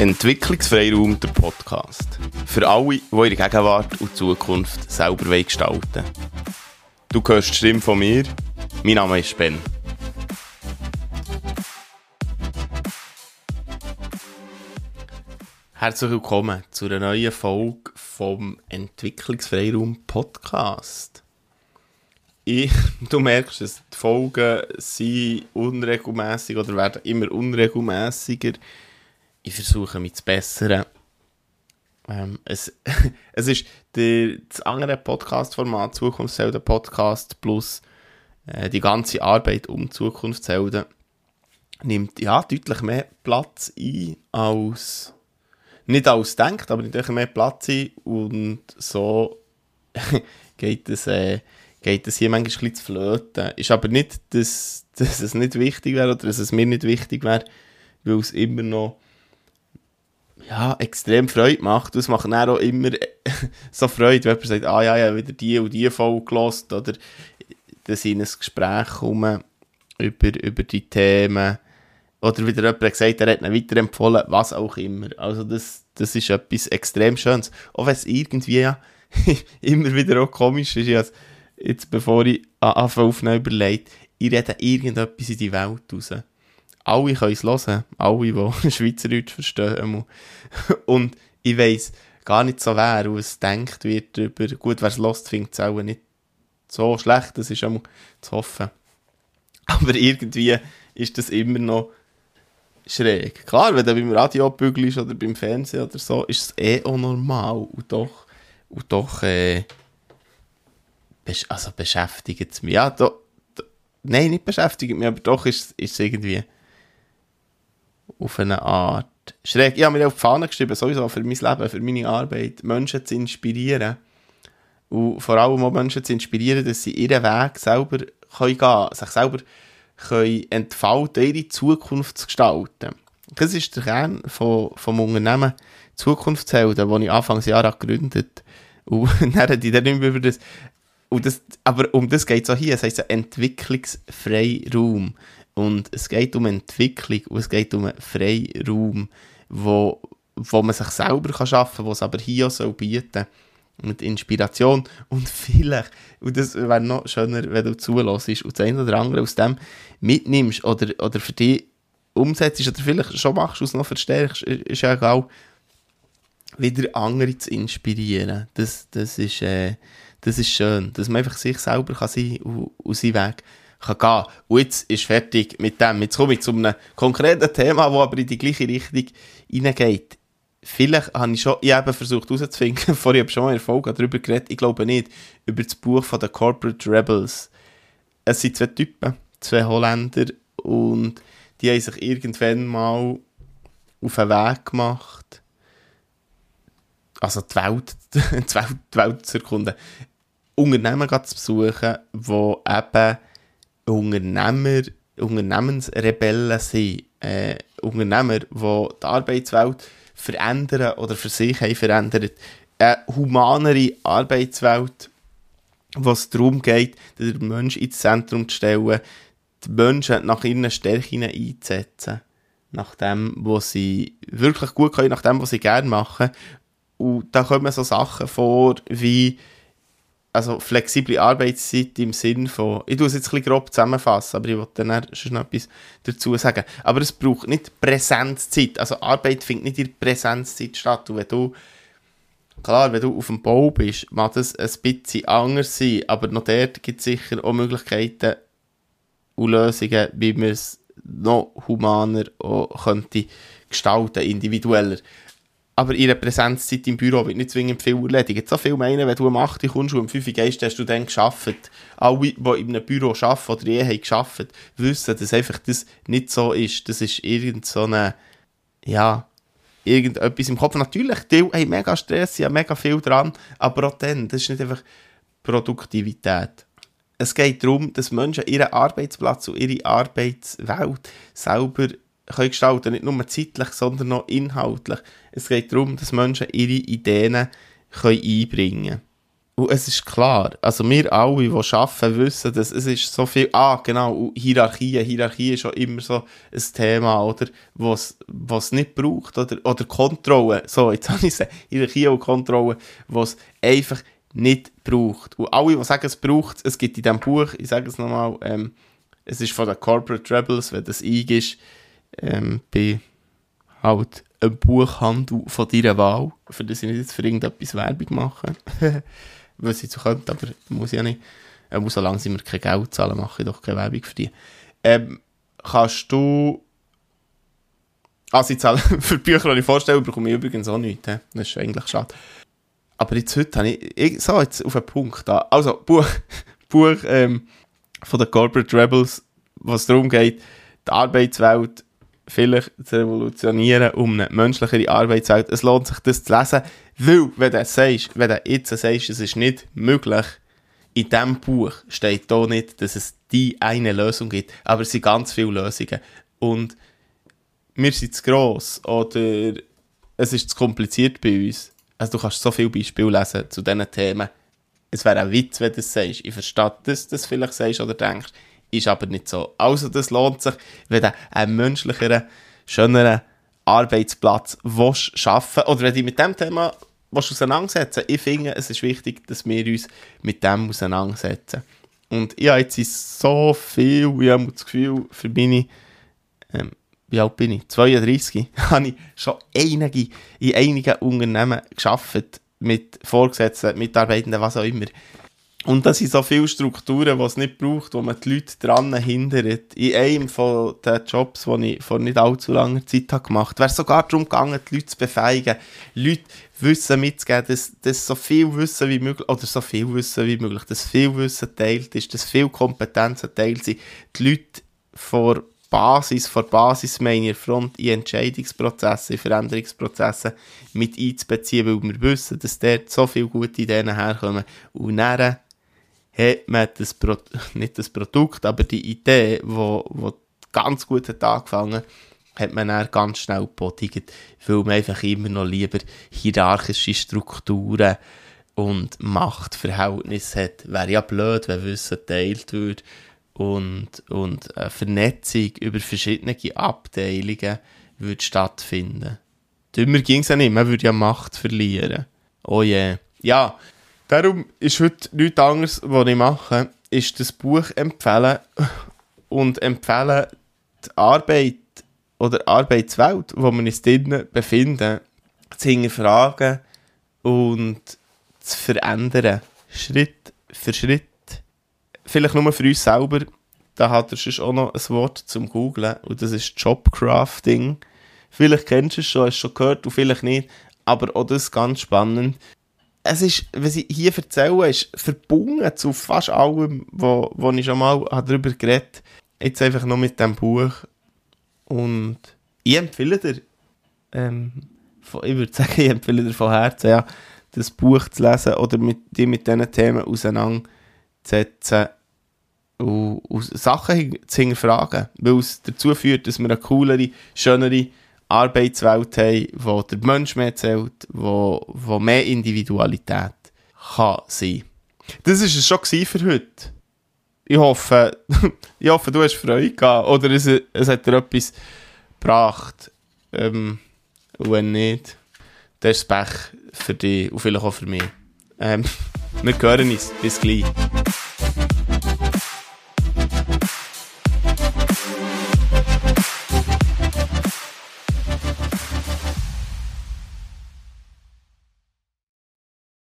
Entwicklungsfreiraum, der Podcast. Für alle, die ihre Gegenwart und Zukunft selber gestalten. Du hörst die Stimme von mir. Mein Name ist Ben. Herzlich willkommen zu einer neuen Folge vom Entwicklungsfreiraum Podcast. Ich, du merkst es, die Folgen sind unregelmäßig oder werden immer unregelmäßiger ich versuche mich zu bessern. Ähm, es, es ist der, das andere Podcast-Format, Zukunftshelden Podcast plus äh, die ganze Arbeit um Zukunftshelden nimmt ja deutlich mehr Platz ein als nicht als denkt, aber deutlich mehr Platz ein und so geht es äh, hier manchmal ein bisschen zu flöten. Ist aber nicht, dass, dass es nicht wichtig wäre oder dass es mir nicht wichtig wäre, weil es immer noch ja, extrem Freude macht. Das macht dann auch immer so Freude, wenn jemand sagt, ah ja, ja, wieder die und die Folge gelost oder dass in ein Gespräch kommen über, über die Themen oder wieder jemand gesagt, er hat ihn weiterempfohlen, was auch immer. Also das, das ist etwas extrem Schönes. Auch wenn es irgendwie ja immer wieder auch komisch ist, jetzt bevor ich anfange aufnehmen überlegt, ich rede irgendetwas in die Welt raus alle können es hören, alle, die Schweizerdeutsch verstehen. Und ich weiss gar nicht so, wer was denkt wird darüber. Gut, wer es hört, findet es auch nicht so schlecht, das ist auch zu hoffen. Aber irgendwie ist das immer noch schräg. Klar, wenn du beim Radio bügelst oder beim Fernsehen oder so, ist es eh auch normal. Und doch, und doch äh, also beschäftigt es mich. Ja, do, do, nein, nicht beschäftigt mich, aber doch ist es irgendwie auf eine Art schräg. Ich habe mir auf die Fahne geschrieben, sowieso für mein Leben, für meine Arbeit, Menschen zu inspirieren. Und vor allem auch Menschen zu inspirieren, dass sie ihren Weg selber können gehen sich selber können entfalten, ihre Zukunft zu gestalten. Das ist der Kern von, vom Unternehmen Zukunftshelden, das ich Anfangsjahr gegründet habe. Und dann hat ich dann über das und das, aber um das geht es auch hier. Es heisst Entwicklungsfreiraum. Und es geht um Entwicklung und es geht um einen Freiraum, wo, wo man sich selber kann schaffen kann, was aber hier auch soll bieten mit Inspiration und vielleicht, und das wäre noch schöner, wenn du zulässt und das eine oder andere aus dem mitnimmst oder, oder für dich umsetzt oder vielleicht schon machst du es noch verstärkst, ist ja egal, wieder andere zu inspirieren. Das, das, ist, äh, das ist schön, dass man einfach sich selber kann sein und, und seinen Weg kann gehen. Und jetzt ist fertig mit dem. Jetzt komme ich zu einem konkreten Thema, das aber in die gleiche Richtung hineingeht. Vielleicht habe ich schon, ich habe versucht herauszufinden, vorher habe ich schon Folge darüber geredet, ich glaube nicht, über das Buch von den Corporate Rebels. Es sind zwei Typen, zwei Holländer und die haben sich irgendwann mal auf einen Weg gemacht, also die Welt, die Welt, die Welt zu erkunden, Unternehmen zu besuchen, die eben Unternehmer, Unternehmensrebellen sind, äh, Unternehmer, die die Arbeitswelt verändern oder für sich haben verändert. Eine humanere Arbeitswelt, wo es darum geht, den Menschen ins Zentrum zu stellen, die Menschen nach ihren Stärken einzusetzen, nach dem, was sie wirklich gut können, nach dem, was sie gerne machen. Und da kommen so Sachen vor, wie also flexible Arbeitszeit im Sinn von, ich tue es jetzt ein bisschen grob zusammenfassen, aber ich wollte dann schon noch etwas dazu sagen. Aber es braucht nicht Präsenzzeit, also Arbeit findet nicht in Präsenzzeit statt. Und wenn du, klar, wenn du auf dem Bau bist, mag das ein bisschen anders sein, aber noch dort gibt es sicher auch Möglichkeiten und Lösungen, wie man es noch humaner könnte gestalten, individueller aber ihre Präsenzzeit im Büro wird nicht zwingend viel erledigt. So viel meinen, wenn du um 8 Uhr kommst und um 5 Uhr gehst, hast du dann geschafft. Alle, die in einem Büro arbeiten oder je haben geschafft, wissen, dass einfach das nicht so ist. Das ist irgend so eine, ja, irgendetwas im Kopf. Natürlich, die haben mega Stress, sie haben mega viel dran, aber auch dann, das ist nicht einfach Produktivität. Es geht darum, dass Menschen ihren Arbeitsplatz und ihre Arbeitswelt selber können gestalten nicht nur zeitlich, sondern auch inhaltlich. Es geht darum, dass Menschen ihre Ideen können einbringen können. Und es ist klar, also wir alle, die arbeiten, wissen, dass es ist so viel, ah, genau, Hierarchie, Hierarchie ist auch immer so ein Thema, oder, was es nicht braucht, oder, oder Kontrolle, so, jetzt habe ich es, Hierarchie und Kontrolle, was einfach nicht braucht. Und alle, die sagen, es braucht es, gibt in diesem Buch, ich sage es nochmal, ähm, es ist von den Corporate Rebels, wenn das eingibst, ähm, bei halt einem Buchhandel von deiner Wahl, für das ich nicht jetzt für irgendetwas Werbung mache, was ich so könnte, aber muss ja nicht. Ähm, solange sie mir kein Geld zahlen, mache ich doch keine Werbung für die. Ähm, kannst du also ich zahle für Bücher, die ich vorstelle, bekomme ich übrigens auch nichts. He? Das ist eigentlich schade. Aber jetzt heute habe ich, ich so jetzt auf einen Punkt da. Also, Buch, Buch ähm, von den Corporate Rebels, was darum geht, die Arbeitswelt vielleicht zu revolutionieren, um eine menschlichere Arbeitswelt. Es lohnt sich, das zu lesen, weil, wenn du sagst, wenn du jetzt sagst, es ist nicht möglich, in diesem Buch steht da nicht, dass es die eine Lösung gibt, aber es sind ganz viele Lösungen. Und wir sind zu gross oder es ist zu kompliziert bei uns. Also du kannst so viele Beispiele lesen zu diesen Themen. Es wäre ein Witz, wenn du das sagst. Ich verstehe, dass du das vielleicht sagst oder denkst. Ist aber nicht so. Also das lohnt sich, wenn du einen menschlicheren, schöneren Arbeitsplatz willst schaffen oder wenn du mit dem Thema willst auseinandersetzen Ich finde, es ist wichtig, dass wir uns mit dem auseinandersetzen. Und ich habe jetzt so viel, ich habe das Gefühl, für meine ähm, wie alt bin ich? 32, habe ich schon einige, in einigen Unternehmen geschafft, mit Vorgesetzten, Mitarbeitenden, was auch immer. Und das sind so viele Strukturen, die es nicht braucht, wo man die Leute dran hindert. In einem von den Jobs, die ich vor nicht allzu langer Zeit habe gemacht habe, wäre sogar darum gegangen, die Leute zu befähigen, Leute Wissen mitzugeben, dass, dass so viel Wissen wie möglich, oder so viel Wissen wie möglich, dass viel Wissen teilt ist, dass viel Kompetenzen teilt sind, die Leute vor Basis, vor Basis meiner Front in Entscheidungsprozesse, in Veränderungsprozesse mit einzubeziehen, weil wir wissen, dass dort so viele gute Ideen herkommen. Und dann hat man das Pro nicht das Produkt, aber die Idee, wo, wo ganz gut hat angefangen hat man dann ganz schnell gepotigt, weil man einfach immer noch lieber hierarchische Strukturen und Machtverhältnisse hat. Wäre ja blöd, wenn Wissen geteilt würde und, und eine Vernetzung über verschiedene Abteilungen würde stattfinden. Dümmer ging es ja nicht, man würde ja Macht verlieren. Oh je. Yeah. Ja, darum ist heute nichts anderes, was ich mache, ist das Buch empfehlen und empfehlen die Arbeit oder Arbeitswelt, wo wir uns drinnen befinden, zu hinterfragen und zu verändern. Schritt für Schritt vielleicht nur für uns selber, da hat er schon auch noch ein Wort zum Googlen und das ist Jobcrafting. Vielleicht kennst du es schon, hast du schon gehört und vielleicht nicht, aber auch das ist ganz spannend. Es ist, was ich hier erzähle, ist verbunden zu fast allem, wo, wo ich schon mal darüber geredet habe. Jetzt einfach noch mit dem Buch. Und ich empfehle dir, ähm, ich würde sagen, ich empfehle dir von Herzen, ja, das Buch zu lesen oder mit, die mit diesen Themen auseinanderzusetzen und, und Sachen zu hinterfragen, weil es dazu führt, dass wir eine coolere, schönere Arbeitswelt haben, wo der Mensch mehr zählt, wo, wo mehr Individualität kann sein. Das war es schon für heute. Ich hoffe, ich hoffe, du hast Freude gehabt oder es, es hat dir etwas gebracht. Ähm, wenn nicht, dann ist Pech für dich und vielleicht auch für mich. Ähm, wir hören uns. Bis gleich.